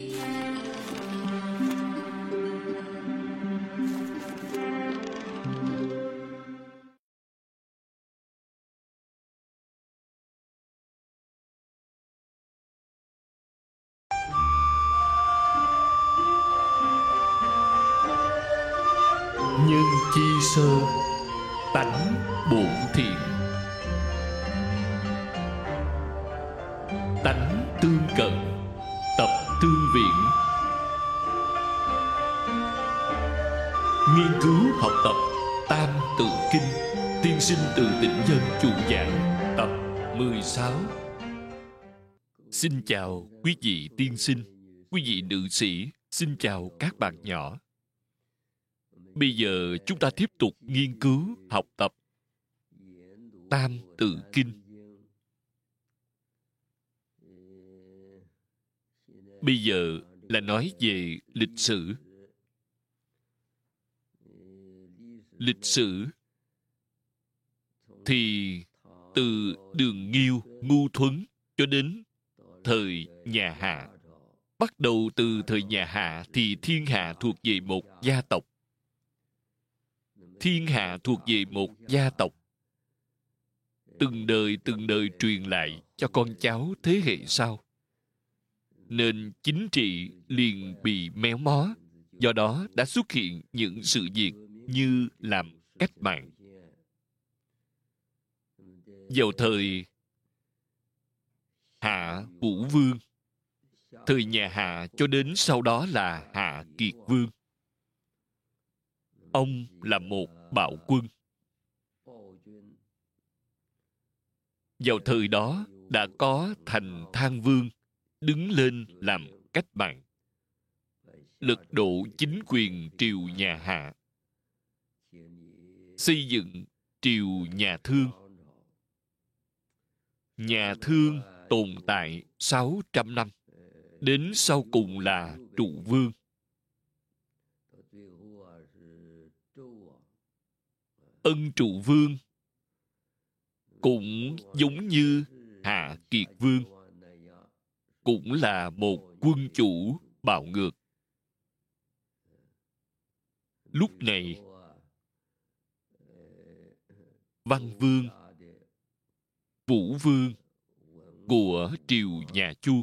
nhân chi sơ tánh bổn thiện. Nghiên cứu học tập tam tự kinh tiên sinh từ tỉnh dân chủ giảng tập 16 Xin chào quý vị tiên sinh, quý vị nữ sĩ, xin chào các bạn nhỏ. Bây giờ chúng ta tiếp tục nghiên cứu, học tập Tam Tự Kinh. Bây giờ là nói về lịch sử. Lịch sử thì từ đường Nghiêu, Ngu Thuấn cho đến thời nhà Hạ. Bắt đầu từ thời nhà Hạ thì thiên hạ thuộc về một gia tộc thiên hạ thuộc về một gia tộc từng đời từng đời truyền lại cho con cháu thế hệ sau nên chính trị liền bị méo mó do đó đã xuất hiện những sự việc như làm cách mạng. Vào thời hạ vũ vương, thời nhà hạ cho đến sau đó là hạ kiệt vương. Ông là một bạo quân. Vào thời đó đã có thành thang vương đứng lên làm cách mạng. Lật đổ chính quyền triều nhà hạ xây dựng triều nhà thương. Nhà thương tồn tại 600 năm, đến sau cùng là trụ vương. Ân trụ vương cũng giống như hạ kiệt vương, cũng là một quân chủ bạo ngược. Lúc này văn vương vũ vương của triều nhà chu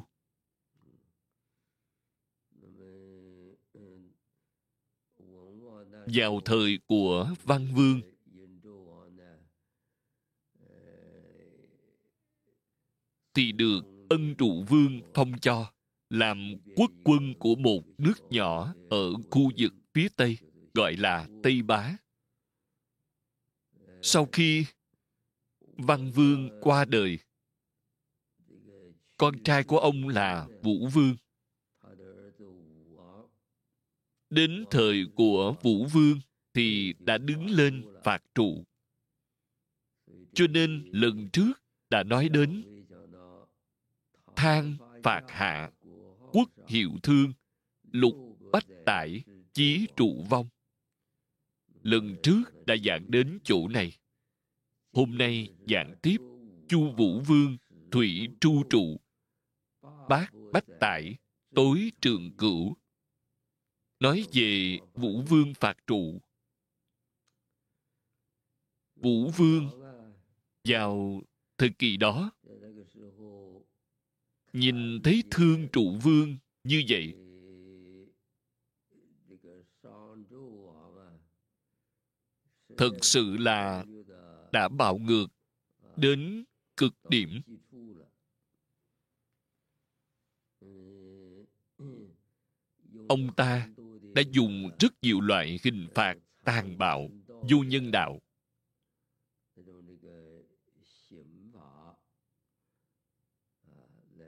vào thời của văn vương thì được ân trụ vương phong cho làm quốc quân của một nước nhỏ ở khu vực phía Tây, gọi là Tây Bá. Sau khi Văn Vương qua đời, con trai của ông là Vũ Vương. Đến thời của Vũ Vương thì đã đứng lên phạt trụ. Cho nên lần trước đã nói đến than phạt hạ quốc hiệu thương lục bách tải chí trụ vong lần trước đã giảng đến chỗ này. Hôm nay giảng tiếp chu vũ vương, thủy tru trụ. Bát bách tải, tối trường cửu. Nói về vũ vương phạt trụ. Vũ vương, vào thời kỳ đó, nhìn thấy thương trụ vương như vậy thật sự là đã bạo ngược đến cực điểm. Ông ta đã dùng rất nhiều loại hình phạt tàn bạo vô nhân đạo.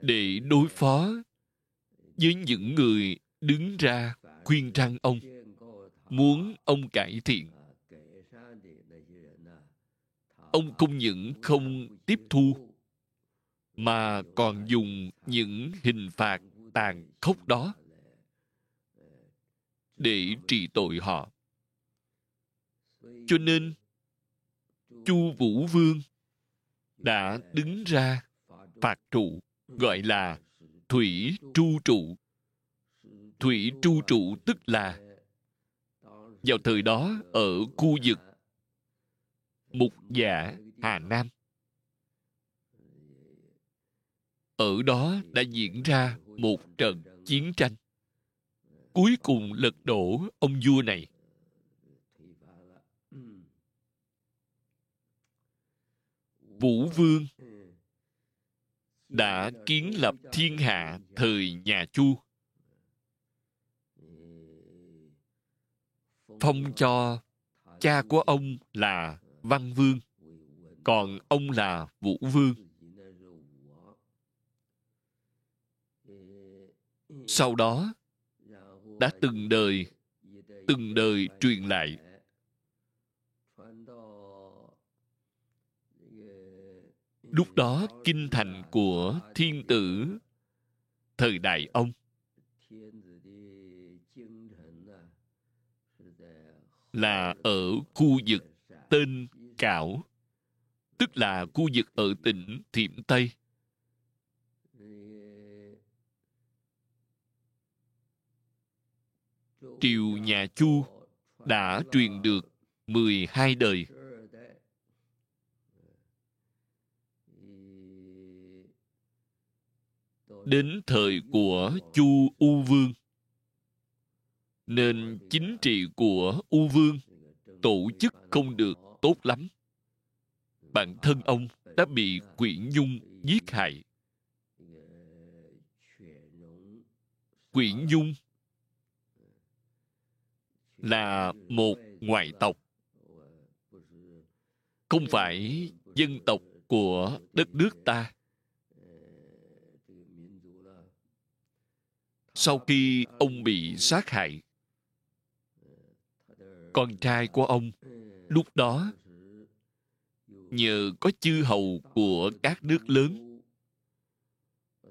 Để đối phó với những người đứng ra khuyên răng ông, muốn ông cải thiện ông không những không tiếp thu, mà còn dùng những hình phạt tàn khốc đó để trị tội họ. Cho nên, chu vũ vương đã đứng ra phạt trụ, gọi là thủy tru trụ. Thủy tru trụ tức là, vào thời đó ở khu vực mục giả hà nam. Ở đó đã diễn ra một trận chiến tranh. Cuối cùng lật đổ ông vua này. Vũ vương đã kiến lập thiên hạ thời nhà chu. Phong cho cha của ông là văn vương, còn ông là vũ vương. Sau đó, đã từng đời từng đời truyền lại. Lúc đó, kinh thành của thiên tử, thời đại ông. Là ở khu vực tên cảo, tức là khu vực ở tỉnh thiểm tây. Triều nhà chu đã truyền được 12 đời. Đến thời của chu u vương, nên chính trị của u vương tổ chức không được tốt lắm. Bản thân ông đã bị quyển nhung giết hại. Quyển nhung là một ngoại tộc, không phải dân tộc của đất nước ta. Sau khi ông bị sát hại con trai của ông. Lúc đó, nhờ có chư hầu của các nước lớn,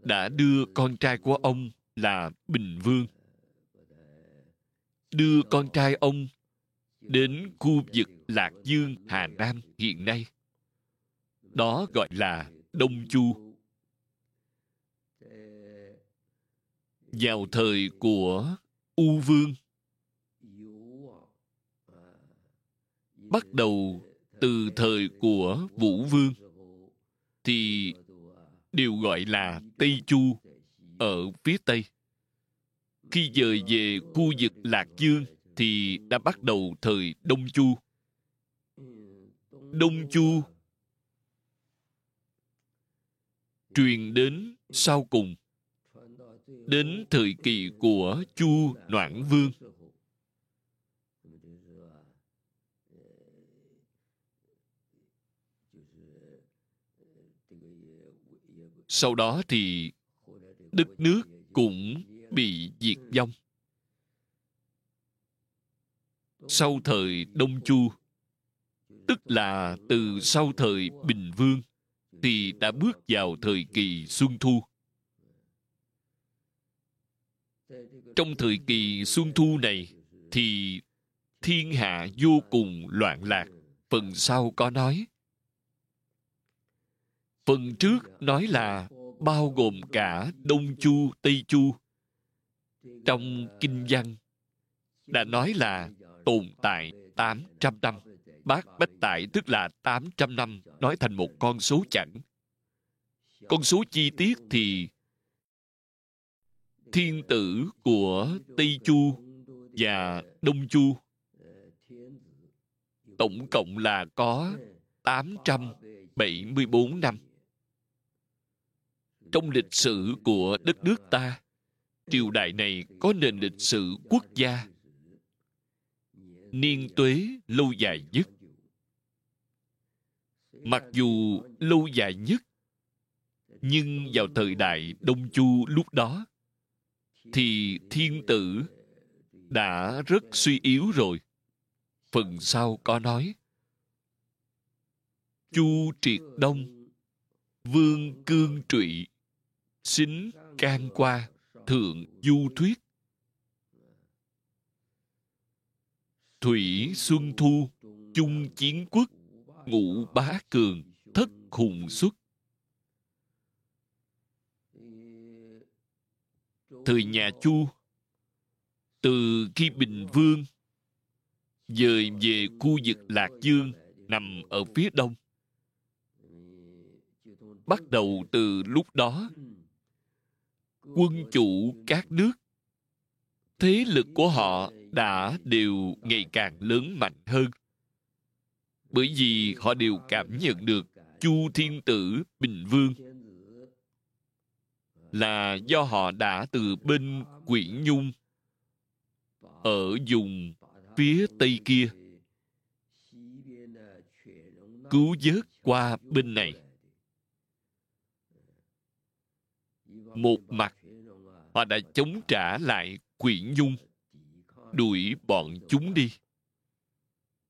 đã đưa con trai của ông là bình vương. Đưa con trai ông đến khu vực lạc dương, hà nam hiện nay. Đó gọi là đông chu. Vào thời của u vương bắt đầu từ thời của vũ vương, thì đều gọi là tây chu ở phía tây. Khi dời về khu vực lạc dương thì đã bắt đầu thời đông chu. Đông chu truyền đến sau cùng, đến thời kỳ của chu noãn vương. Sau đó thì đất nước cũng bị diệt vong. Sau thời đông chu, tức là từ sau thời bình vương, thì đã bước vào thời kỳ xuân thu. Trong thời kỳ xuân thu này thì thiên hạ vô cùng loạn lạc, phần sau có nói phần trước nói là bao gồm cả đông chu, tây chu trong kinh văn đã nói là tồn tại 800 năm. Bác Bách Tại tức là 800 năm nói thành một con số chẵn. Con số chi tiết thì thiên tử của Tây Chu và Đông Chu tổng cộng là có 874 năm. Trong lịch sử của đất nước ta, triều đại này có nền lịch sử quốc gia. Niên tuế lâu dài nhất. Mặc dù lâu dài nhất nhưng vào thời đại đông chu lúc đó thì thiên tử đã rất suy yếu rồi. Phần sau có nói chu triệt đông vương cương trụy xính can qua, thượng du thuyết. Thủy xuân thu, chung chiến quốc, ngũ bá cường, thất hùng xuất. Thời nhà chu, từ khi bình vương, dời về khu vực lạc dương, nằm ở phía đông. Bắt đầu từ lúc đó quân chủ các nước. Thế lực của họ đã đều ngày càng lớn mạnh hơn. Bởi vì họ đều cảm nhận được chu thiên tử bình vương. Là do họ đã từ bên quyển nhung, ở vùng phía tây kia, cứu vớt qua bên này. Một mặt họ đã chống trả lại quỷ nhung. Đuổi bọn chúng đi.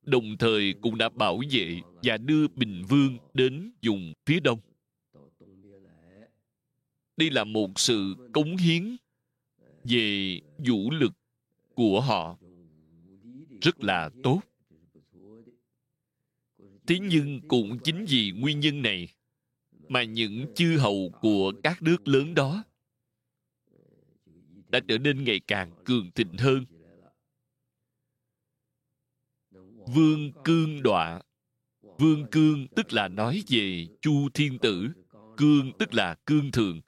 Đồng thời cũng đã bảo vệ và đưa bình vương đến vùng phía đông. Đây là một sự cống hiến về vũ lực của họ. Rất là tốt. Thế nhưng cũng chính vì nguyên nhân này mà những chư hầu của các nước lớn đó đã trở nên ngày càng cường thịnh hơn. Vương cương đọa. Vương cương tức là nói về chu thiên tử, cương tức là cương thường.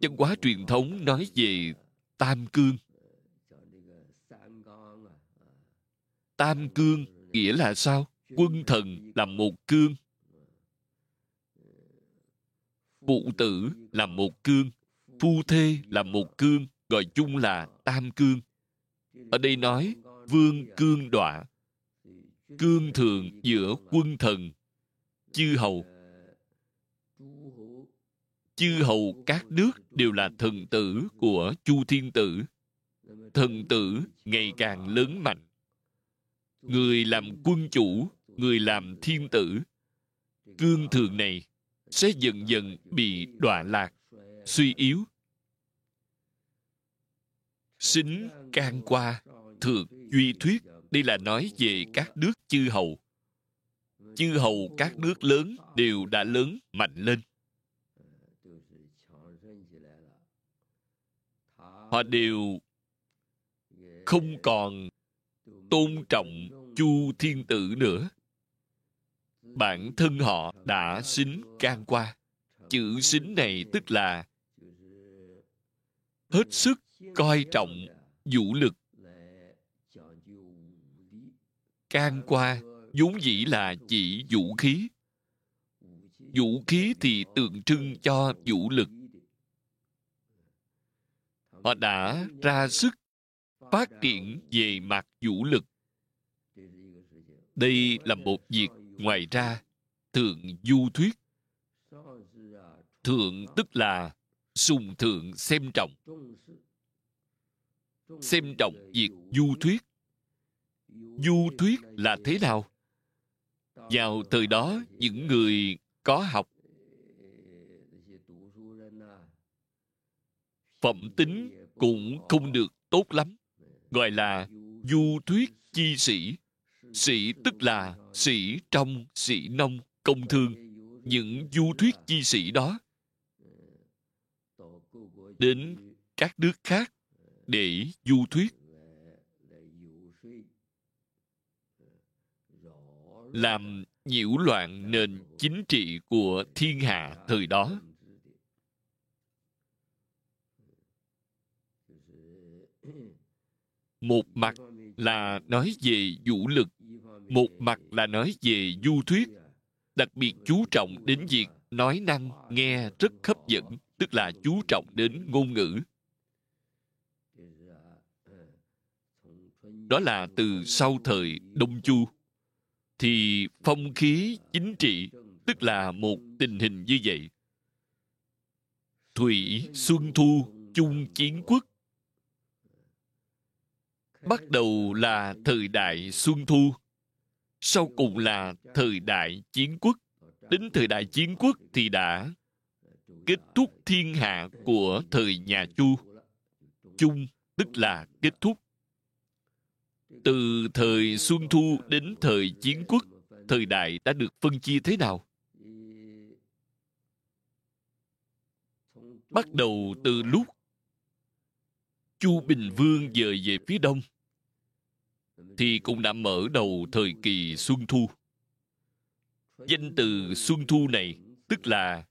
Văn hóa truyền thống nói về tam cương. Tam cương nghĩa là sao? Quân thần là một cương. Phụ tử là một cương. Phu thê là một cương gọi chung là tam cương. Ở đây nói, vương cương đọa, cương thường giữa quân thần, chư hầu. Chư hầu các nước đều là thần tử của chu thiên tử. Thần tử ngày càng lớn mạnh. Người làm quân chủ, người làm thiên tử, cương thường này sẽ dần dần bị đọa lạc, suy yếu xính can qua, thượng duy thuyết, đây là nói về các nước chư hầu. Chư hầu các nước lớn đều đã lớn, mạnh lên. Họ đều không còn tôn trọng chu thiên tử nữa. Bản thân họ đã xính can qua. Chữ xính này tức là hết sức coi trọng vũ lực. Can qua, vốn dĩ là chỉ vũ khí. Vũ khí thì tượng trưng cho vũ lực. Họ đã ra sức phát triển về mặt vũ lực. Đây là một việc ngoài ra thượng du thuyết. Thượng tức là sùng thượng xem trọng xem trọng việc du thuyết. Du thuyết là thế nào? Vào thời đó, những người có học phẩm tính cũng không được tốt lắm. Gọi là du thuyết chi sĩ. Sĩ tức là sĩ trong, sĩ nông, công thương. Những du thuyết chi sĩ đó đến các nước khác để du thuyết. Làm nhiễu loạn nền chính trị của thiên hạ thời đó. Một mặt là nói về vũ lực, một mặt là nói về du thuyết. Đặc biệt chú trọng đến việc nói năng, nghe rất hấp dẫn, tức là chú trọng đến ngôn ngữ. Đó là từ sau thời đông chu, thì phong khí chính trị, tức là một tình hình như vậy. Thủy xuân thu chung chiến quốc bắt đầu là thời đại xuân thu, sau cùng là thời đại chiến quốc. Đến thời đại chiến quốc thì đã kết thúc thiên hạ của thời nhà chu. Chung tức là kết thúc từ thời xuân thu đến thời chiến quốc, thời đại đã được phân chia thế nào? Bắt đầu từ lúc chu bình vương dời về phía đông, thì cũng đã mở đầu thời kỳ xuân thu. Danh từ xuân thu này tức là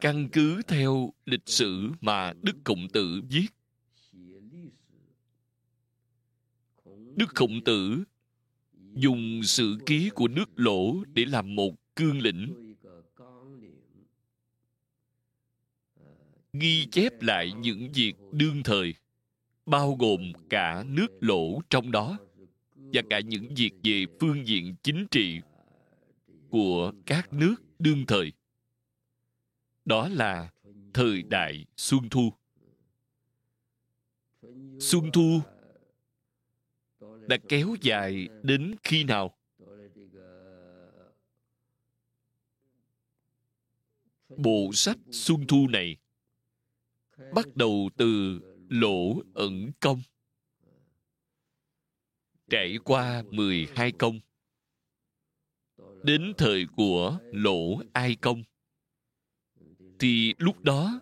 căn cứ theo lịch sử mà đức cộng tử viết. Đức khổng tử, dùng sự ký của nước lỗ để làm một cương lĩnh. Ghi chép lại những việc đương thời, bao gồm cả nước lỗ trong đó và cả những việc về phương diện chính trị của các nước đương thời. Đó là thời đại xuân thu. Xuân thu đã kéo dài đến khi nào? Bộ sách xuân thu này bắt đầu từ lỗ ẩn công. Trải qua 12 công, đến thời của lỗ ai công, thì lúc đó,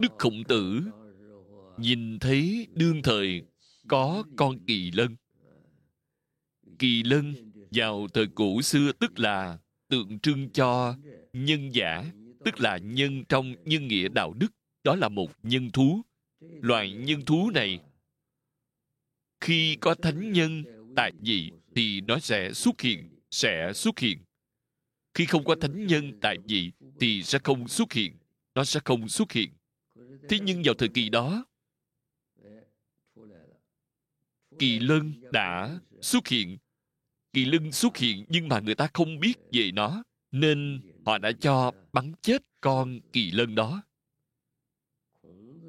đức khổng tử nhìn thấy đương thời có con kỳ lân. Kỳ lân vào thời cổ xưa tức là tượng trưng cho nhân giả, tức là nhân trong nhân nghĩa đạo đức, đó là một nhân thú. Loài nhân thú này, khi có thánh nhân, tại vị thì nó sẽ xuất hiện, sẽ xuất hiện. Khi không có thánh nhân tại vị thì sẽ không xuất hiện, nó sẽ không xuất hiện. Thế nhưng vào thời kỳ đó kỳ lân đã xuất hiện. Kỳ lân xuất hiện nhưng mà người ta không biết về nó, nên họ đã cho bắn chết con kỳ lân đó.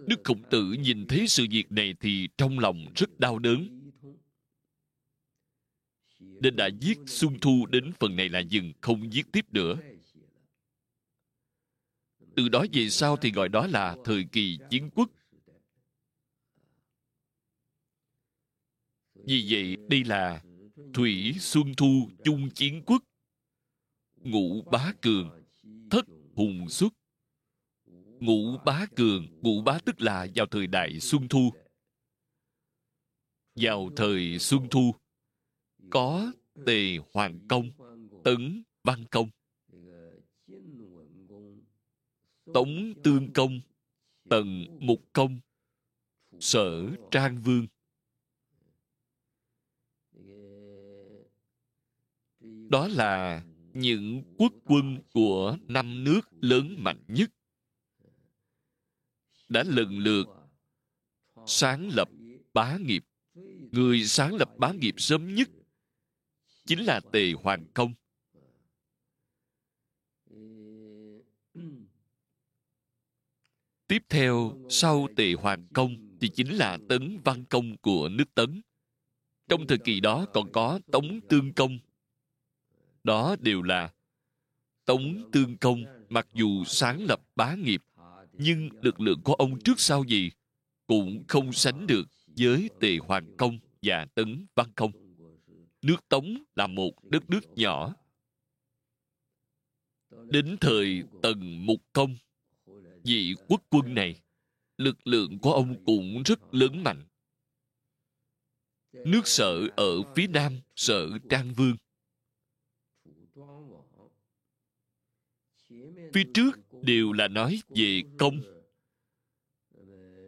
Đức khổng tử nhìn thấy sự việc này thì trong lòng rất đau đớn. Nên đã viết xuân thu đến phần này là dừng, không viết tiếp nữa. Từ đó về sau thì gọi đó là thời kỳ chiến quốc. Vì vậy, đây là thủy xuân thu chung chiến quốc. Ngũ bá cường, thất hùng xuất. Ngũ bá cường, ngũ bá tức là vào thời đại xuân thu. Vào thời xuân thu, có tề hoàng công, tấn văn công. Tống tương công, tần mục công, sở trang vương. Đó là những quốc quân của năm nước lớn mạnh nhất. Đã lần lượt sáng lập bá nghiệp. Người sáng lập bá nghiệp sớm nhất chính là tề hoàng công. Tiếp theo, sau tề hoàng công thì chính là tấn văn công của nước tấn. Trong thời kỳ đó còn có tống tương công đó đều là tống tương công mặc dù sáng lập bá nghiệp, nhưng lực lượng của ông trước sau gì cũng không sánh được với tề hoàng công và tấn văn công. Nước tống là một đất nước nhỏ. Đến thời tần mục công, vị quốc quân này, lực lượng của ông cũng rất lớn mạnh. Nước sở ở phía nam, sở trang vương. Phía trước đều là nói về công.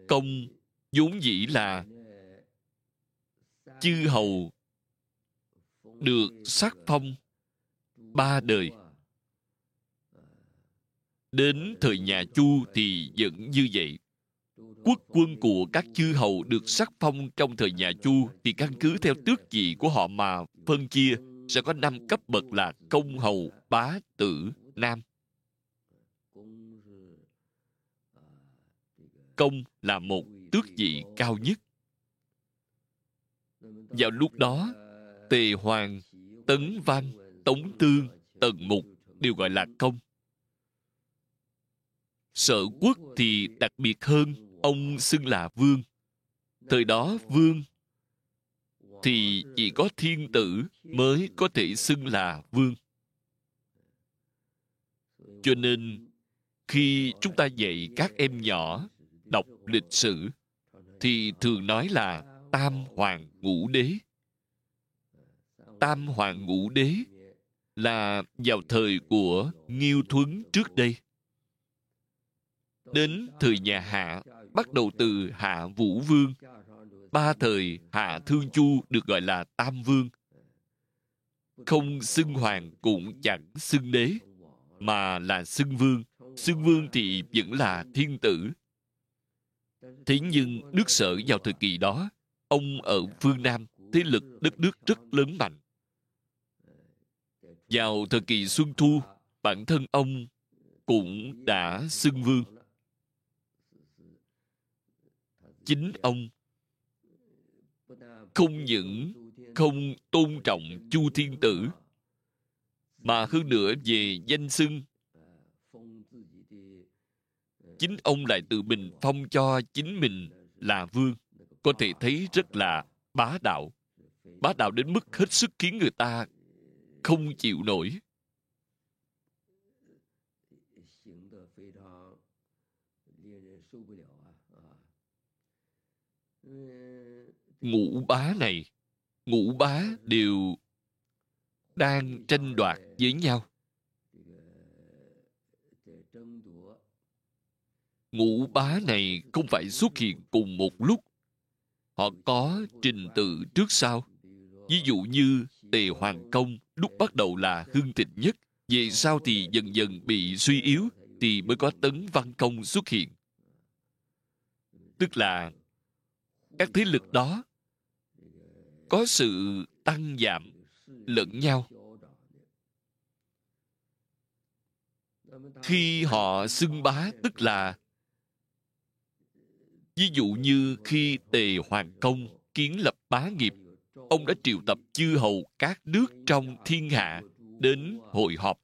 Công vốn dĩ là chư hầu được sắc phong ba đời. Đến thời nhà chu thì vẫn như vậy. Quốc quân của các chư hầu được sắc phong trong thời nhà chu thì căn cứ theo tước vị của họ mà phân chia sẽ có năm cấp bậc là công hầu, bá, tử, nam. Công là một tước vị cao nhất. Vào lúc đó, tề hoàng, tấn văn, tống tương, tần mục đều gọi là công. Sở quốc thì đặc biệt hơn, ông xưng là vương. Thời đó vương thì chỉ có thiên tử mới có thể xưng là vương. Cho nên, khi chúng ta dạy các em nhỏ đọc lịch sử, thì thường nói là tam hoàng ngũ đế. Tam hoàng ngũ đế là vào thời của nghiêu thuấn trước đây. Đến thời nhà hạ, bắt đầu từ hạ vũ vương, ba thời hạ thương chu được gọi là tam vương. Không xưng hoàng cũng chẳng xưng đế, mà là xưng vương. Xưng vương thì vẫn là thiên tử thế nhưng nước sở vào thời kỳ đó, ông ở phương nam, thế lực đất nước rất lớn mạnh. Vào thời kỳ xuân thu, bản thân ông cũng đã xưng vương. Chính ông không những không tôn trọng chu thiên tử, mà hơn nữa về danh xưng chính ông lại tự mình phong cho chính mình là vương. Có thể thấy rất là bá đạo. Bá đạo đến mức hết sức khiến người ta không chịu nổi. Ngũ bá này, ngũ bá đều đang tranh đoạt với nhau. Ngũ bá này không phải xuất hiện cùng một lúc. Họ có trình tự trước sau. Ví dụ như tề hoàng công lúc bắt đầu là hưng thịnh nhất, về sau thì dần dần bị suy yếu thì mới có tấn văn công xuất hiện. Tức là các thế lực đó có sự tăng giảm lẫn nhau. Khi họ xưng bá tức là ví dụ như khi tề hoàng công kiến lập bá nghiệp, ông đã triệu tập chư hầu các nước trong thiên hạ đến hội họp,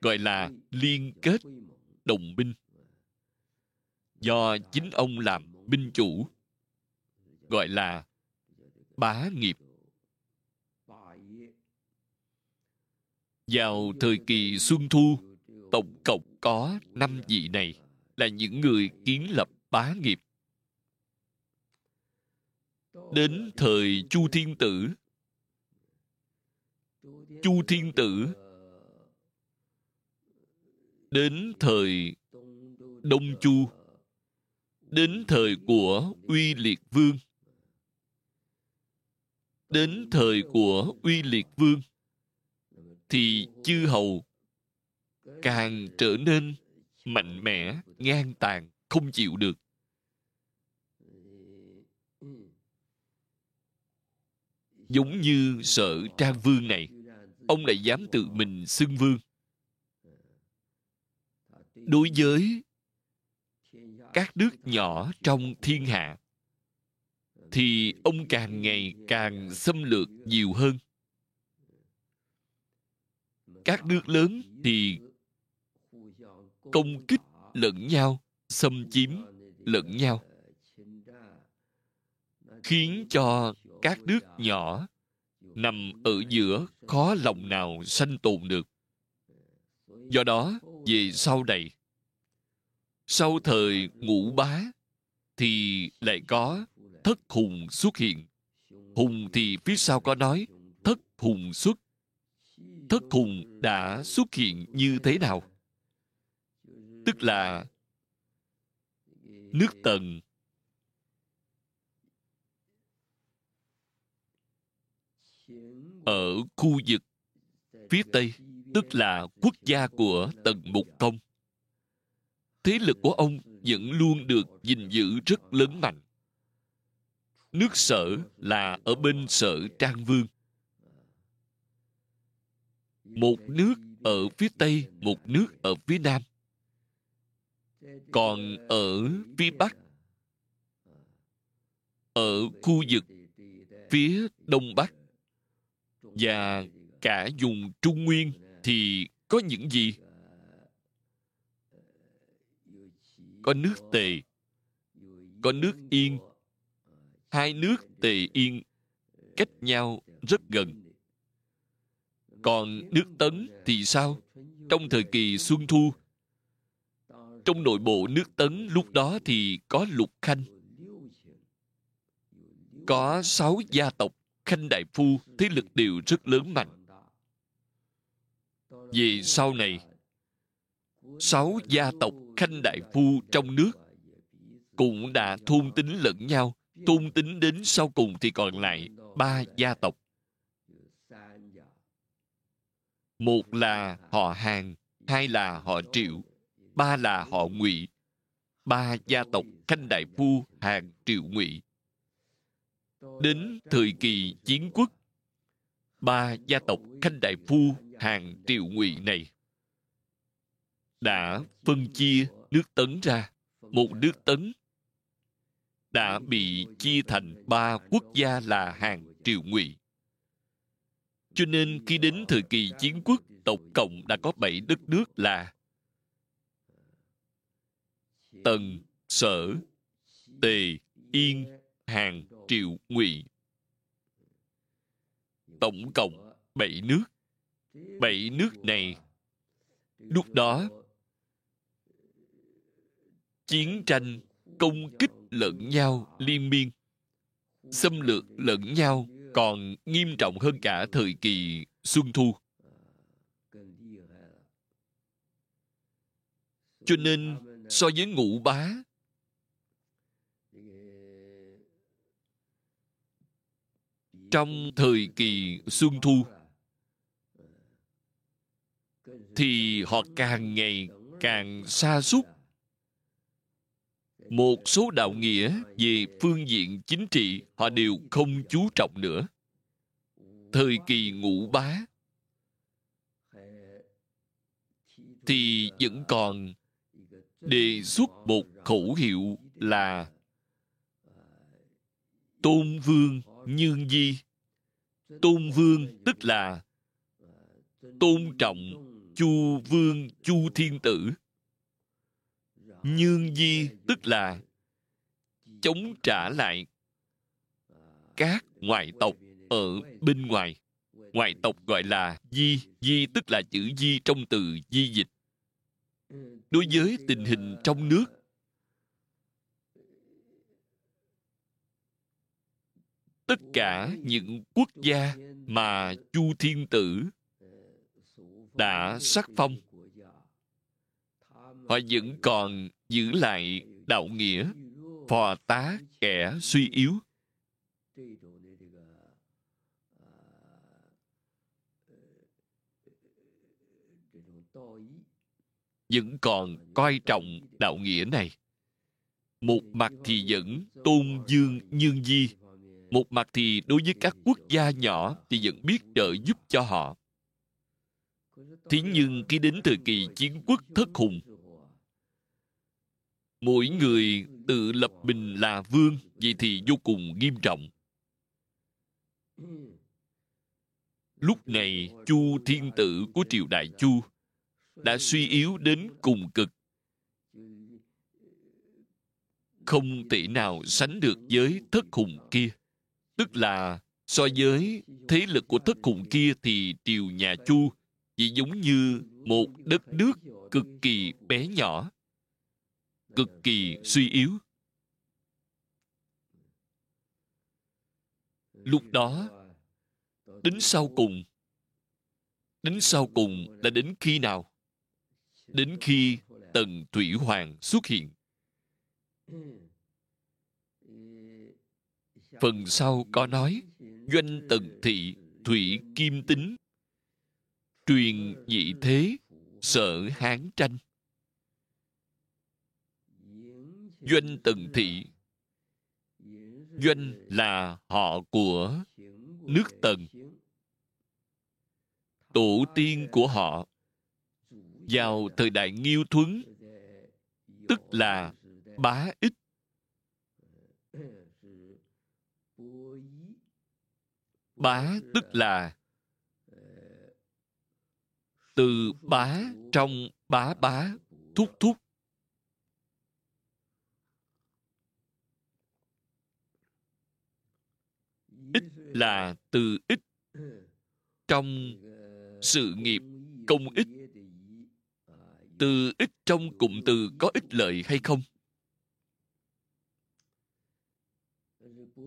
gọi là liên kết đồng binh. Do chính ông làm binh chủ, gọi là bá nghiệp. Vào thời kỳ xuân thu, tổng cộng có năm vị này là những người kiến lập bá nghiệp. Đến thời chu thiên tử. Chu thiên tử. Đến thời đông chu. Đến thời của uy liệt vương. Đến thời của uy liệt vương, thì chư hầu càng trở nên mạnh mẽ, ngang tàn không chịu được. Giống như sợ trang vương này, ông lại dám tự mình xưng vương. Đối với các nước nhỏ trong thiên hạ, thì ông càng ngày càng xâm lược nhiều hơn. Các nước lớn thì công kích lẫn nhau xâm chiếm lẫn nhau, khiến cho các nước nhỏ nằm ở giữa khó lòng nào sanh tồn được. Do đó, về sau này, sau thời ngũ bá thì lại có thất hùng xuất hiện. Hùng thì phía sau có nói, thất hùng xuất. Thất hùng đã xuất hiện như thế nào? Tức là nước tần. Ở khu vực phía tây, tức là quốc gia của tần mục công thế lực của ông vẫn luôn được gìn giữ rất lớn mạnh. Nước sở là ở bên sở trang vương. Một nước ở phía tây, một nước ở phía nam còn ở phía bắc, ở khu vực phía đông bắc và cả vùng trung nguyên thì có những gì? Có nước tề, có nước yên. Hai nước tề yên cách nhau rất gần. Còn nước tấn thì sao? Trong thời kỳ xuân thu trong nội bộ nước tấn lúc đó thì có lục khanh. Có sáu gia tộc, khanh đại phu, thế lực đều rất lớn mạnh. Về sau này, sáu gia tộc, khanh đại phu trong nước cũng đã thôn tính lẫn nhau. Thôn tính đến sau cùng thì còn lại ba gia tộc. Một là họ hàng, hai là họ triệu ba là họ ngụy, ba gia tộc khanh đại phu hàng triệu ngụy. Đến thời kỳ chiến quốc, ba gia tộc khanh đại phu hàng triệu ngụy này đã phân chia nước tấn ra. Một nước tấn đã bị chia thành ba quốc gia là hàng triệu ngụy. Cho nên khi đến thời kỳ chiến quốc tổng cộng đã có bảy đất nước là Tần, Sở, Tề, Yên, Hàn, Triệu, Ngụy. Tổng cộng bảy nước. Bảy nước này lúc đó chiến tranh công kích lẫn nhau liên miên xâm lược lẫn nhau còn nghiêm trọng hơn cả thời kỳ xuân thu cho nên so với ngũ bá. Trong thời kỳ xuân thu, thì họ càng ngày càng xa xúc một số đạo nghĩa về phương diện chính trị họ đều không chú trọng nữa. Thời kỳ ngũ bá, thì vẫn còn đề xuất một khẩu hiệu là tôn vương nhân di. Tôn vương tức là tôn trọng chu vương chu thiên tử. Nhân di tức là chống trả lại các ngoại tộc ở bên ngoài. Ngoại tộc gọi là di di tức là chữ di trong từ di dịch đối với tình hình trong nước, tất cả những quốc gia mà chu thiên tử đã sắc phong, họ vẫn còn giữ lại đạo nghĩa, phò tá kẻ suy yếu. Vẫn còn coi trọng đạo nghĩa này. Một mặt thì vẫn tôn dương nhân di, một mặt thì đối với các quốc gia nhỏ thì vẫn biết trợ giúp cho họ. Thế nhưng khi đến thời kỳ chiến quốc thất hùng, mỗi người tự lập mình là vương, vậy thì vô cùng nghiêm trọng. Lúc này chu thiên tử của triều đại chu đã suy yếu đến cùng cực. Không thể nào sánh được với thất hùng kia. Tức là, so với thế lực của thất hùng kia thì triều nhà chu chỉ giống như một đất nước cực kỳ bé nhỏ, cực kỳ suy yếu. Lúc đó, đến sau cùng, đến sau cùng là đến khi nào? Đến khi tần thủy hoàng xuất hiện. Phần sau có nói, doanh tần thị thủy kim tính. Truyền dị thế, sở hán tranh. Doanh tần thị, doanh là họ của nước tần. Tổ tiên của họ vào thời đại nghiêu thuấn, tức là bá ích. Bá tức là từ bá trong bá bá, thúc thúc. Ích là từ ích trong sự nghiệp công ích từ ích trong cụm từ có ích lợi hay không?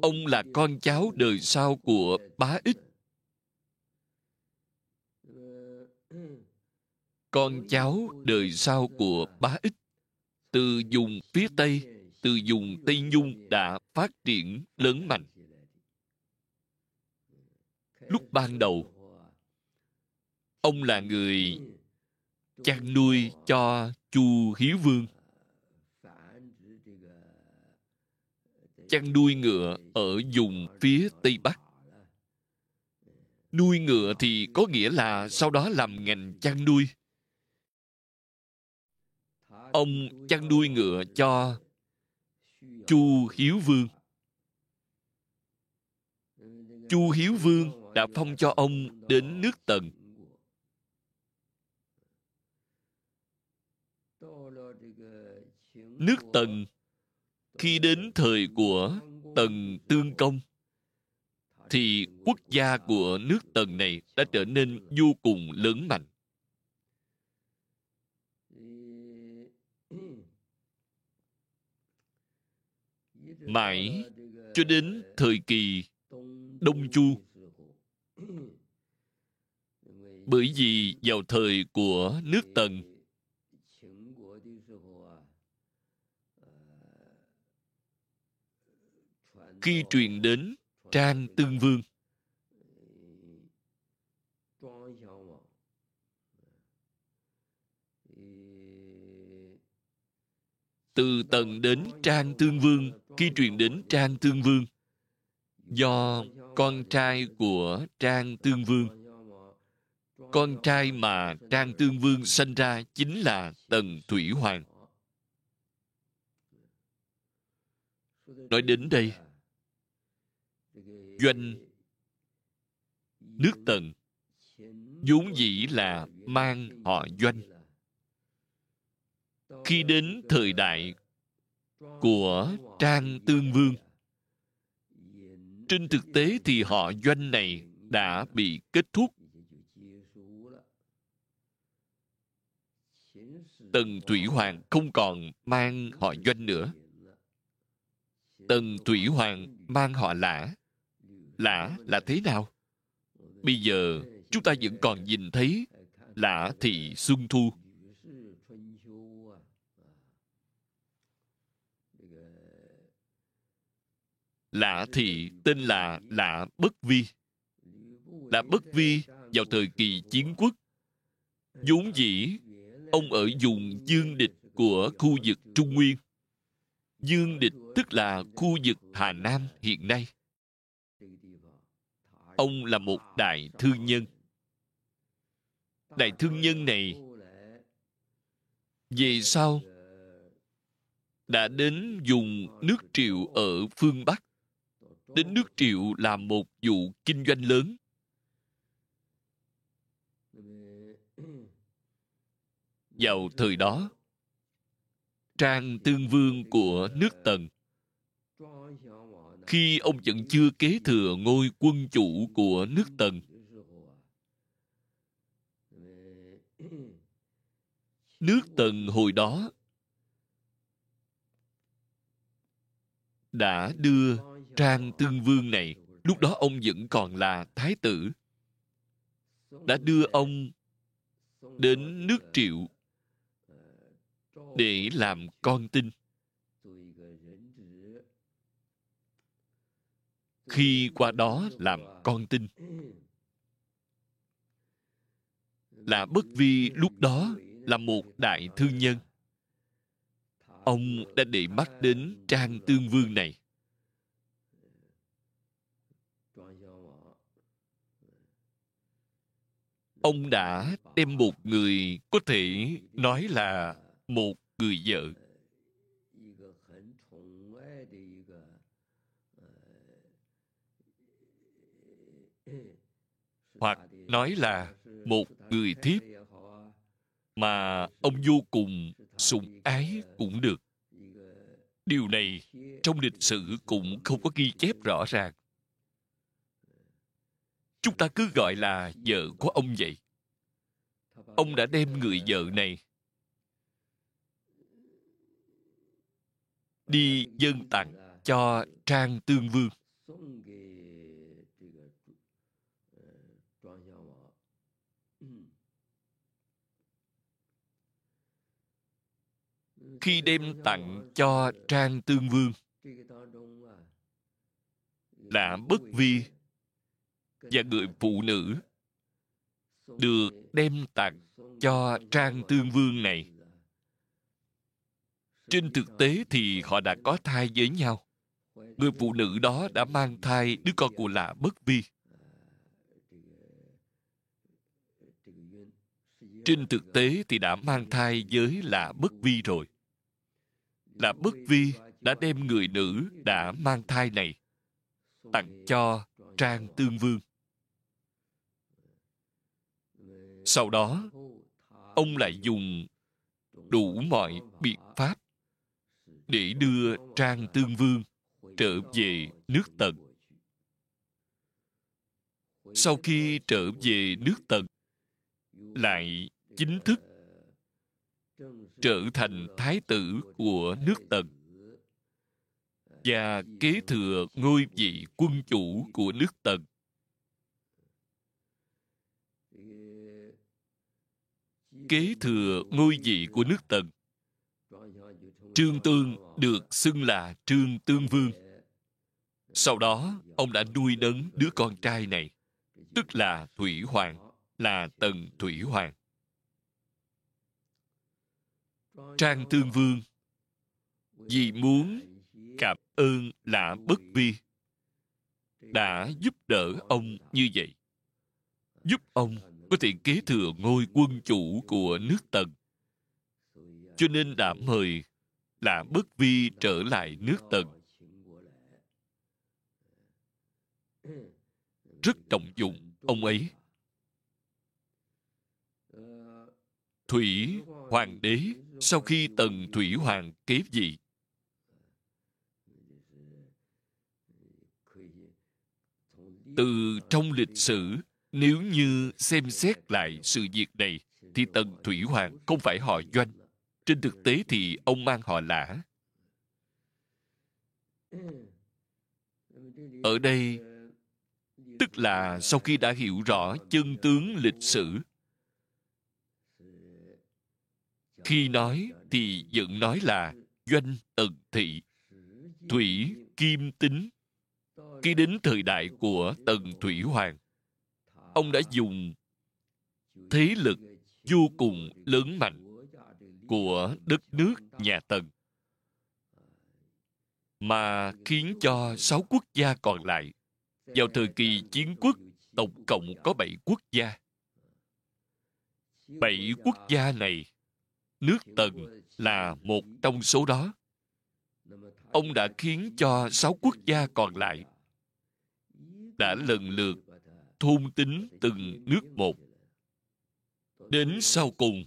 Ông là con cháu đời sau của bá ích con cháu đời sau của bá ích từ vùng phía tây, từ vùng tây nhung đã phát triển lớn mạnh. Lúc ban đầu, ông là người chăn nuôi cho chu hiếu vương. Chăn nuôi ngựa ở vùng phía tây bắc. Nuôi ngựa thì có nghĩa là sau đó làm ngành chăn nuôi. Ông chăn nuôi ngựa cho chu hiếu vương. Chu hiếu vương đã phong cho ông đến nước tần. Nước tần, khi đến thời của tần tương công, thì quốc gia của nước tần này đã trở nên vô cùng lớn mạnh. Mãi cho đến thời kỳ đông chu, bởi vì vào thời của nước tần khi truyền đến trang tương vương. Từ tần đến trang tương vương, khi truyền đến trang tương vương, do con trai của trang tương vương. Con trai mà trang tương vương sanh ra chính là tần thủy hoàng. Nói đến đây doanh nước tần. Vốn dĩ là mang họ doanh. Khi đến thời đại của trang tương vương, trên thực tế thì họ doanh này đã bị kết thúc. Tần thủy hoàng không còn mang họ doanh nữa. Tần thủy hoàng mang họ lã lã là thế nào? Bây giờ chúng ta vẫn còn nhìn thấy lã thị xuân thu. Lã thị tên là lã bất vi. Lã bất vi vào thời kỳ chiến quốc. Vốn dĩ, ông ở vùng dương địch của khu vực trung nguyên. Dương địch tức là khu vực hà nam hiện nay ông là một đại thương nhân. Đại thương nhân này về sau đã đến dùng nước triệu ở phương bắc. Đến nước triệu làm một vụ kinh doanh lớn. Vào thời đó, trang tương vương của nước tần khi ông vẫn chưa kế thừa ngôi quân chủ của nước tần. Nước tần hồi đó đã đưa trang tương vương này, lúc đó ông vẫn còn là thái tử, đã đưa ông đến nước triệu để làm con tin. Khi qua đó làm con tin. Là bất vi lúc đó là một đại thương nhân. Ông đã để mắt đến trang tương vương này. Ông đã đem một người có thể nói là một người vợ. hoặc nói là một người thiếp mà ông vô cùng sủng ái cũng được. Điều này trong lịch sử cũng không có ghi chép rõ ràng. Chúng ta cứ gọi là vợ của ông vậy. Ông đã đem người vợ này đi dâng tặng cho trang tương vương. Khi đem tặng cho trang tương vương. Là bất vi và người phụ nữ được đem tặng cho trang tương vương này. Trên thực tế thì họ đã có thai với nhau. Người phụ nữ đó đã mang thai đứa con của là bất vi. Trên thực tế thì đã mang thai với là bất vi rồi là bất vi đã đem người nữ đã mang thai này tặng cho trang tương vương. Sau đó, ông lại dùng đủ mọi biện pháp để đưa trang tương vương trở về nước tần. Sau khi trở về nước tần, lại chính thức trở thành thái tử của nước tần. Và kế thừa ngôi vị quân chủ của nước tần. Kế thừa ngôi vị của nước tần. Trương tương được xưng là trương tương vương. Sau đó, ông đã nuôi nấng đứa con trai này, tức là thủy hoàng, là tần thủy hoàng trang tương vương. Vì muốn cảm ơn lạ bất vi, đã giúp đỡ ông như vậy. Giúp ông có thể kế thừa ngôi quân chủ của nước tần. Cho nên đã mời lạ bất vi trở lại nước tần. Rất trọng dụng ông ấy. Thủy hoàng đế sau khi tần thủy hoàng kế vị, từ trong lịch sử, nếu như xem xét lại sự việc này, thì tần thủy hoàng không phải họ doanh. Trên thực tế thì ông mang họ lã ở đây, tức là sau khi đã hiểu rõ chân tướng lịch sử khi nói thì vẫn nói là doanh tần thị, thủy kim tính. Khi đến thời đại của tần thủy hoàng, ông đã dùng thế lực vô cùng lớn mạnh của đất nước nhà tần, mà khiến cho sáu quốc gia còn lại vào thời kỳ chiến quốc tổng cộng có bảy quốc gia. Bảy quốc gia này nước tần là một trong số đó. Ông đã khiến cho sáu quốc gia còn lại đã lần lượt thôn tính từng nước một. Đến sau cùng,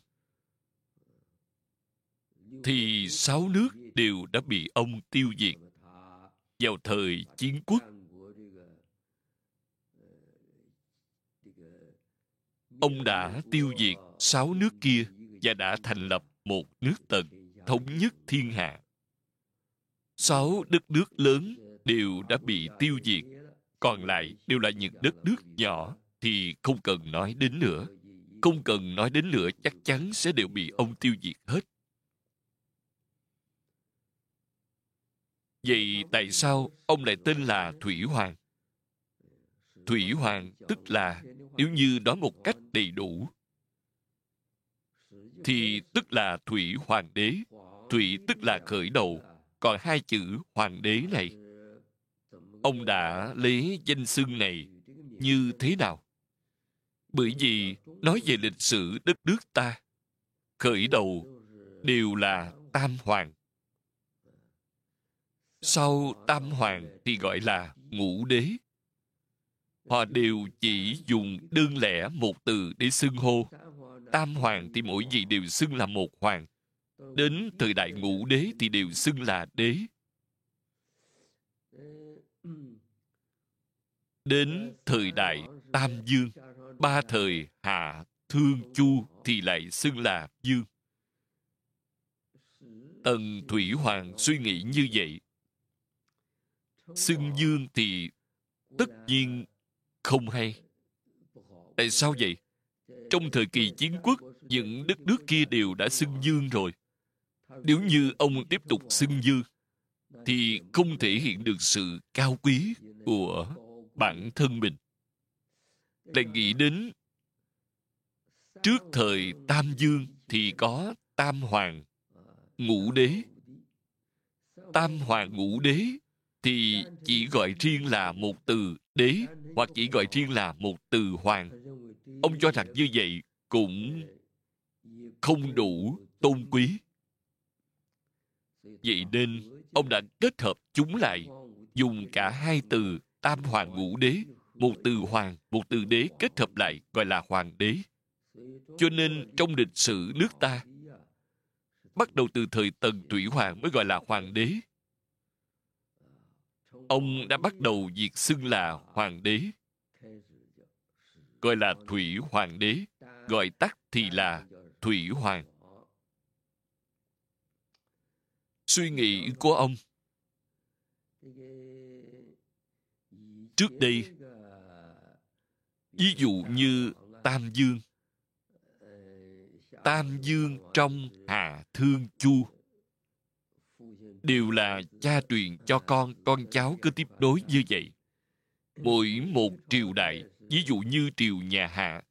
thì sáu nước đều đã bị ông tiêu diệt vào thời chiến quốc. Ông đã tiêu diệt sáu nước kia và đã thành lập một nước tần thống nhất thiên hạ. Sáu đất nước lớn đều đã bị tiêu diệt, còn lại đều là những đất nước nhỏ thì không cần nói đến nữa. Không cần nói đến nữa, chắc chắn sẽ đều bị ông tiêu diệt hết. Vậy tại sao ông lại tên là thủy hoàng? Thủy hoàng tức là, nếu như nói một cách đầy đủ thì tức là thủy hoàng đế. Thủy tức là khởi đầu. Còn hai chữ hoàng đế này, ông đã lấy danh xưng này như thế nào? Bởi vì nói về lịch sử đất nước ta, khởi đầu đều là tam hoàng. Sau tam hoàng thì gọi là ngũ đế. Họ đều chỉ dùng đơn lẻ một từ để xưng hô tam hoàng thì mỗi vị đều xưng là một hoàng. Đến thời đại ngũ đế thì đều xưng là đế. Đến thời đại tam dương, ba thời hạ thương chu thì lại xưng là dương. Tần thủy hoàng suy nghĩ như vậy. Xưng dương thì tất nhiên không hay. Tại sao vậy? Trong thời kỳ chiến quốc, những đất nước kia đều đã xưng dương rồi. Nếu như ông tiếp tục xưng dương, thì không thể hiện được sự cao quý của bản thân mình. Lại nghĩ đến, trước thời tam dương thì có tam hoàng ngũ đế. Tam hoàng ngũ đế thì chỉ gọi riêng là một từ đế, hoặc chỉ gọi riêng là một từ hoàng. Ông cho rằng như vậy cũng không đủ tôn quý. Vậy nên ông đã kết hợp chúng lại, dùng cả hai từ tam hoàng ngũ đế, một từ hoàng, một từ đế kết hợp lại gọi là hoàng đế. Cho nên trong lịch sử nước ta, bắt đầu từ thời tần thủy hoàng mới gọi là hoàng đế ông đã bắt đầu việc xưng là hoàng đế. Gọi là thủy hoàng đế, gọi tắt thì là thủy hoàng. Suy nghĩ của ông. Trước đây, ví dụ như tam dương. Tam dương trong hà thương chu đều là cha truyền cho con con cháu cứ tiếp nối như vậy. Mỗi một triều đại, ví dụ như triều nhà hạ.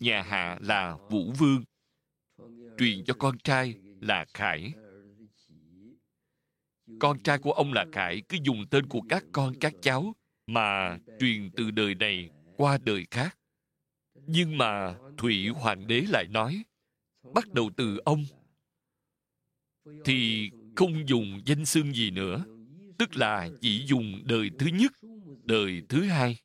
Nhà hạ là vũ vương. Truyền cho con trai là khải. Con trai của ông là khải cứ dùng tên của các con, các cháu mà truyền từ đời này qua đời khác. Nhưng mà thủy hoàng đế lại nói, bắt đầu từ ông thì không dùng danh xưng gì nữa, tức là chỉ dùng đời thứ nhất, đời thứ hai.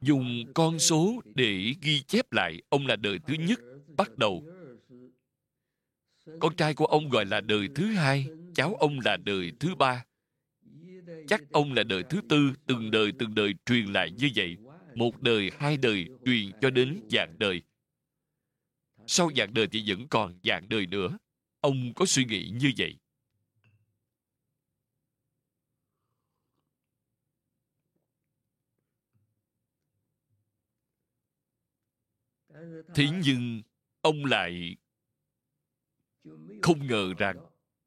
Dùng con số để ghi chép lại ông là đời thứ nhất, bắt đầu. Con trai của ông gọi là đời thứ hai, cháu ông là đời thứ ba. Chắc ông là đời thứ tư, từng đời từng đời truyền lại như vậy. Một đời, hai đời, truyền cho đến dạng đời. Sau dạng đời thì vẫn còn dạng đời nữa ông có suy nghĩ như vậy? Thế nhưng ông lại không ngờ rằng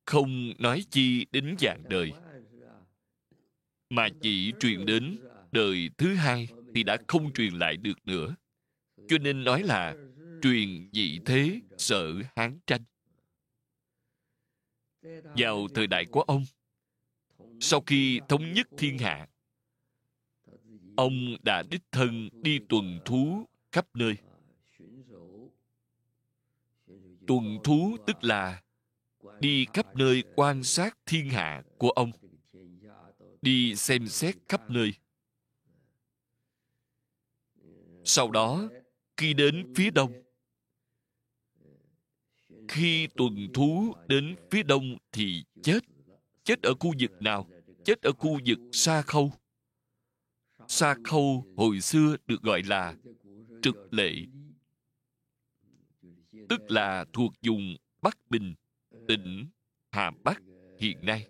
không nói chi đến dạng đời, mà chỉ truyền đến đời thứ hai thì đã không truyền lại được nữa. Cho nên nói là truyền dị thế sợ hán tranh vào thời đại của ông. Sau khi thống nhất thiên hạ, ông đã đích thân đi tuần thú khắp nơi. Tuần thú tức là đi khắp nơi quan sát thiên hạ của ông, đi xem xét khắp nơi. Sau đó, khi đến phía đông khi tuần thú đến phía đông thì chết. Chết ở khu vực nào? Chết ở khu vực sa khâu. Sa khâu hồi xưa được gọi là trực lệ tức là thuộc vùng bắc bình tỉnh hà bắc hiện nay.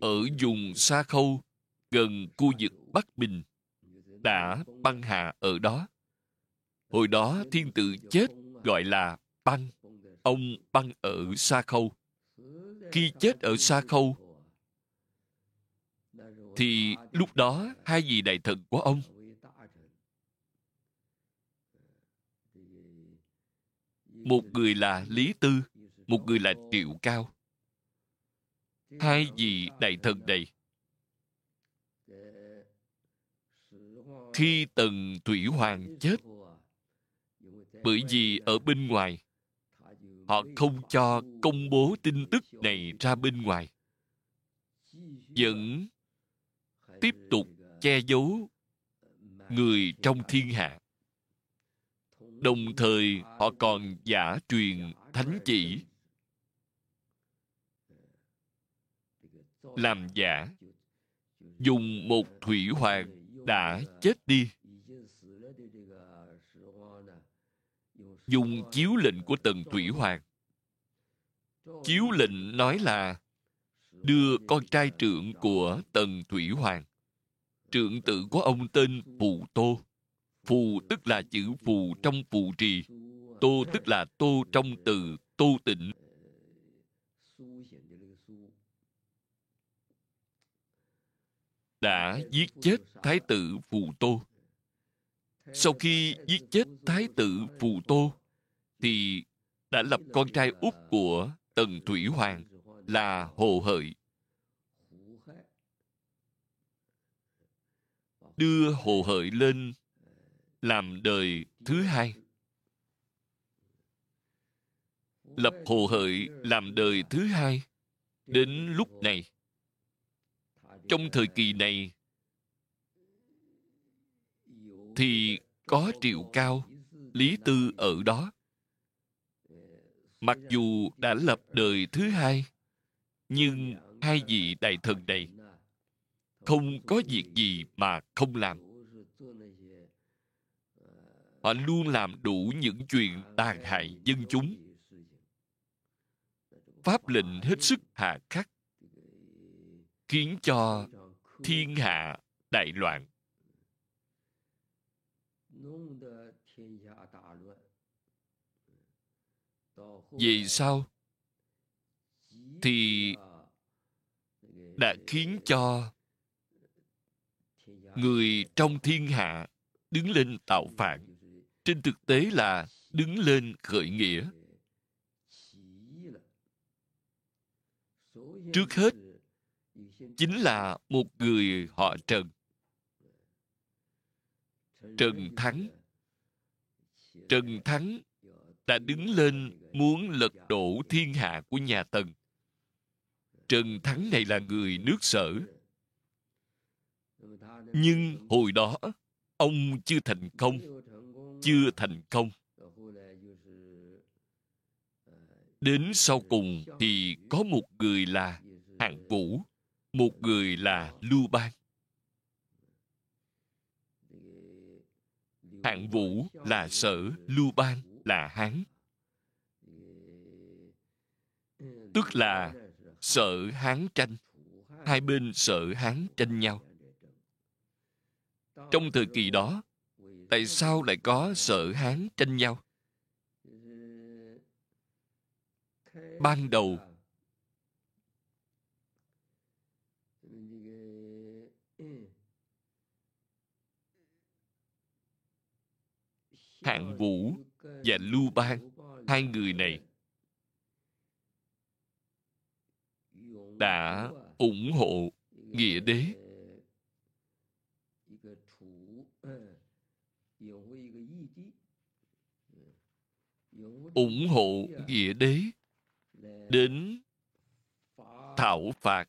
Ở vùng Sa Khâu, gần khu vực Bắc Bình, đã băng hà ở đó. Hồi đó thiên tử chết gọi là băng. Ông băng ở Sa Khâu. Khi chết ở Sa Khâu, thì lúc đó hai vị đại thần của ông một người là lý tư một người là triệu cao hai vị đại thần này khi tần thủy hoàng chết. Bởi vì ở bên ngoài, họ không cho công bố tin tức này ra bên ngoài. Vẫn tiếp tục che giấu người trong thiên hạ. Đồng thời, họ còn giả truyền thánh chỉ. Làm giả, dùng một thủy hoàng đã chết đi. Dùng chiếu lệnh của tần thủy hoàng. Chiếu lệnh nói là, đưa con trai trưởng của tần thủy hoàng. Trưởng tử của ông tên phù tô. Phù tức là chữ phù trong phù trì, tô tức là tô trong từ, tô tịnh. Đã giết chết thái tử phù tô. Sau khi giết chết thái tử phù tô, thì đã lập con trai út của tần thủy hoàng là hồ hợi. Đưa hồ hợi lên làm đời thứ hai. Lập hồ hợi làm đời thứ hai đến lúc này trong thời kỳ này, thì có triệu cao, lý tư ở đó. Mặc dù đã lập đời thứ hai, nhưng hai vị đại thần này không có việc gì mà không làm. Họ luôn làm đủ những chuyện tàn hại dân chúng. Pháp lệnh hết sức hà khắc khiến cho thiên hạ đại loạn. Vì sao? Thì đã khiến cho người trong thiên hạ đứng lên tạo phản. Trên thực tế là đứng lên khởi nghĩa. Trước hết chính là một người họ trần. Trần thắng. Trần thắng đã đứng lên muốn lật đổ thiên hạ của nhà tần. Trần thắng này là người nước sở. Nhưng hồi đó, ông chưa thành công. Chưa thành công. Đến sau cùng thì có một người là hạng vũ một người là lưu bang. Hạng vũ là sở, lưu bang là hán. Tức là sở hán tranh. Hai bên sở hán tranh nhau. Trong thời kỳ đó, tại sao lại có sở hán tranh nhau? Ban đầu hạng vũ và lưu bang, hai người này đã ủng hộ nghĩa đế. Ủng hộ nghĩa đế đến thảo phạt,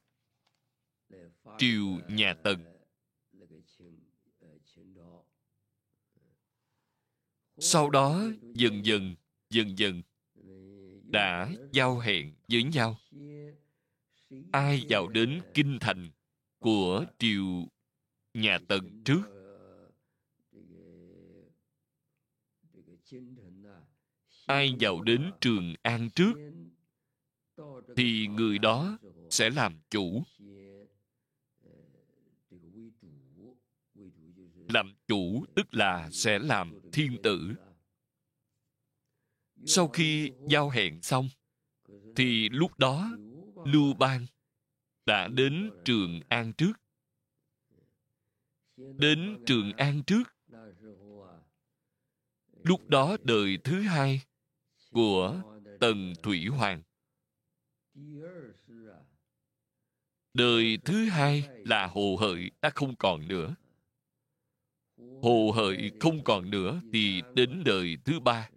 triều nhà tần. Sau đó, dần dần dần dần, đã giao hẹn với nhau. Ai vào đến kinh thành của triều nhà tần trước? Ai vào đến trường an trước? Thì người đó sẽ làm chủ. Làm chủ tức là sẽ làm thiên tử. Sau khi giao hẹn xong, thì lúc đó lưu bang đã đến trường an trước. Đến trường an trước. Lúc đó đời thứ hai của tần thủy hoàng. Đời thứ hai là hồ hợi đã không còn nữa hồ hợi không còn nữa thì đến đời thứ ba.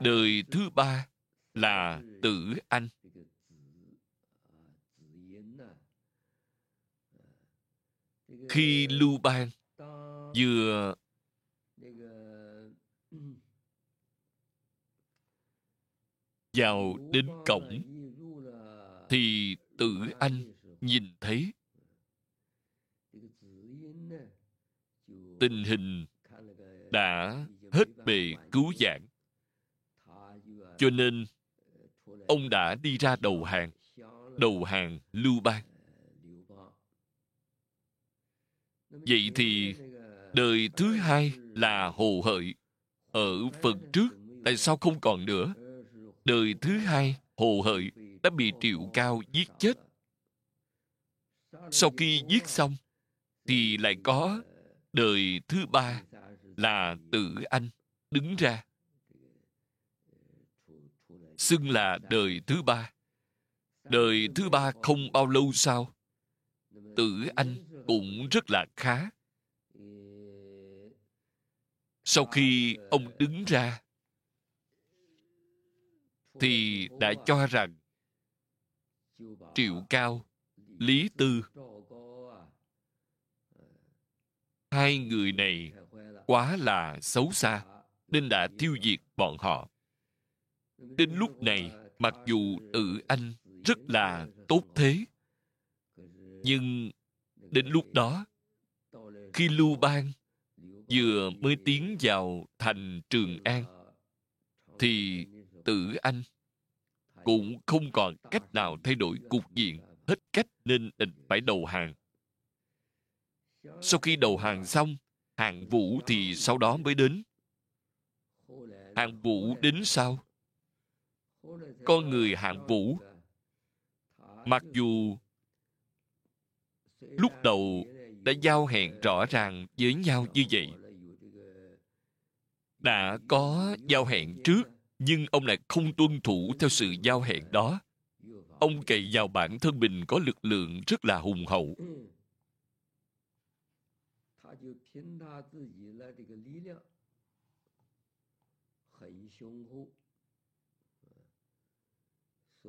Đời thứ ba là tử anh. Khi lưu bang vừa vào đến cổng thì tử anh nhìn thấy tình hình đã hết bề cứu giảng cho nên, ông đã đi ra đầu hàng đầu hàng lưu bang. Vậy thì đời thứ hai là hồ hợi ở phần trước, tại sao không còn nữa? Đời thứ hai, hồ hợi đã bị triệu cao giết chết. Sau khi giết xong, thì lại có đời thứ ba là tử anh đứng ra. Xưng là đời thứ ba. Đời thứ ba không bao lâu sau, tử anh cũng rất là khá. Sau khi ông đứng ra, thì đã cho rằng triệu cao, lý tư hai người này quá là xấu xa nên đã tiêu diệt bọn họ. Đến lúc này, mặc dù tự anh rất là tốt thế, nhưng đến lúc đó, khi lưu bang vừa mới tiến vào thành trường an, thì tử anh cũng không còn cách nào thay đổi cục diện hết cách nên định phải đầu hàng sau khi đầu hàng xong hạng vũ thì sau đó mới đến. Hạng vũ đến sau con người hạng vũ. Mặc dù lúc đầu đã giao hẹn rõ ràng với nhau như vậy, đã có giao hẹn trước, nhưng ông lại không tuân thủ theo sự giao hẹn đó. Ông cậy vào bản thân mình có lực lượng rất là hùng hậu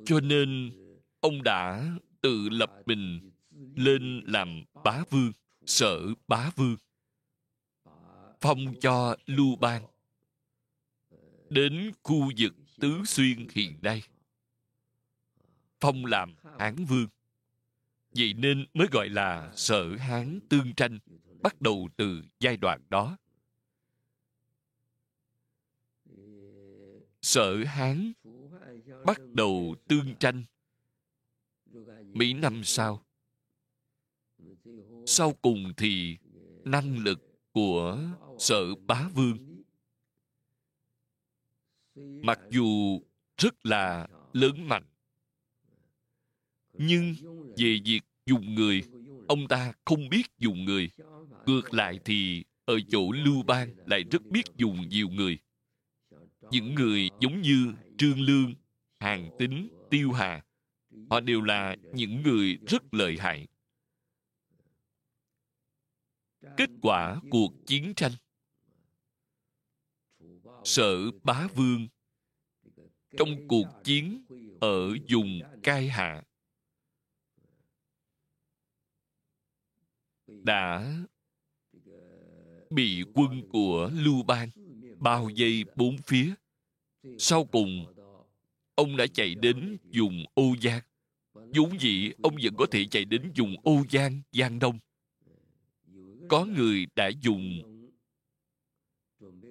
cho nên ông đã tự lập mình lên làm bá vương sở bá vương phong cho lưu bang. Đến khu vực tứ xuyên hiện nay. phong làm hán vương. Vậy nên mới gọi là sở hán tương tranh bắt đầu từ giai đoạn đó. Sở hán bắt đầu tương tranh mấy năm sau. Sau cùng thì năng lực của sở bá vương, mặc dù rất là lớn mạnh, nhưng về việc dùng người, ông ta không biết dùng người ngược lại thì, ở chỗ lưu bang lại rất biết dùng nhiều người. Những người giống như trương lương, hàng tính, tiêu hà, họ đều là những người rất lợi hại. Kết quả cuộc chiến tranh. Sở bá vương, trong cuộc chiến ở vùng cai hạ, đã bị quân của lưu bang bao vây bốn phía. Sau cùng, ông đã chạy đến vùng ô giang. Vốn dĩ, ông vẫn có thể chạy đến vùng ô giang giang đông. Có người đã dùng,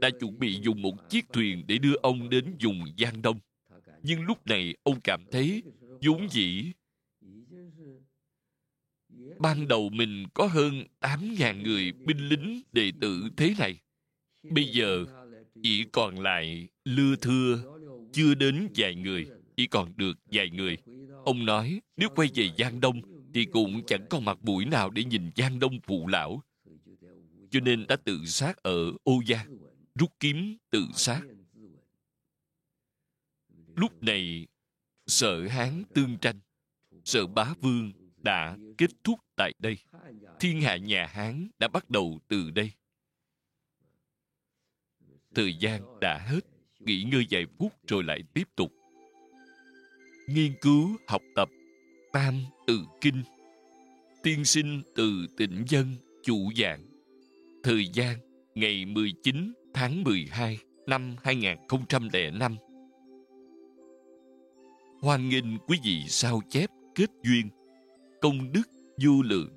đã chuẩn bị dùng một chiếc thuyền để đưa ông đến vùng Giang Đông. Nhưng lúc này, ông cảm thấy vốn dĩ ban đầu mình có hơn 8.000 người binh lính đệ tử thế này. Bây giờ chỉ còn lại lưa thưa, chưa đến vài người, chỉ còn được vài người. Ông nói nếu quay về Giang Đông thì cũng chẳng còn mặt mũi nào để nhìn Giang Đông phụ lão. Cho nên đã tự sát ở Ô Giang, rút kiếm tự sát. Lúc này, sợ Hán tương tranh, sợ bá vương đã kết thúc tại đây. Thiên hạ nhà Hán đã bắt đầu từ đây. Thời gian đã hết, nghỉ ngơi vài phút rồi lại tiếp tục. Nghiên cứu, học tập, tam tự kinh, tiên sinh từ tỉnh dân, chủ giảng. Thời gian ngày 19 tháng 12 năm 2005. Hoan nghênh quý vị sao chép kết duyên công đức vô lượng.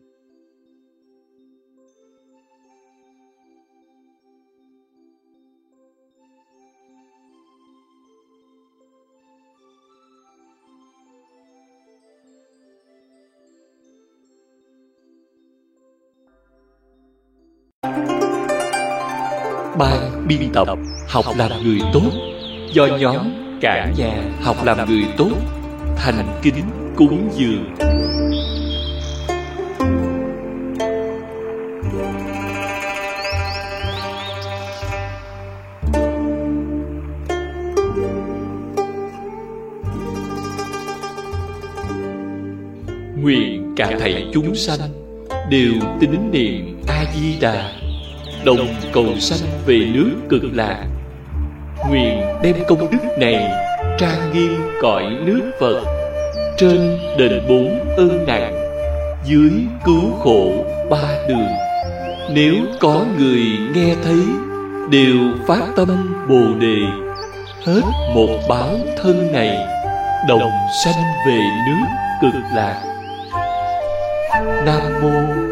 Ban biên tập học làm người tốt. Do nhóm cả nhà học làm người tốt, thành kính cúng dường. Cả thảy chúng sanh Đều tín niệm A-di-đà Đồng cầu sanh về nước cực lạc Nguyện đem công đức này Trang nghiêm cõi nước Phật Trên đền bốn ơn nặng Dưới cứu khổ ba đường. Nếu có người nghe thấy, Đều phát tâm Bồ Đề. Hết một báo thân này, Đồng sanh về nước cực lạc Nam Mô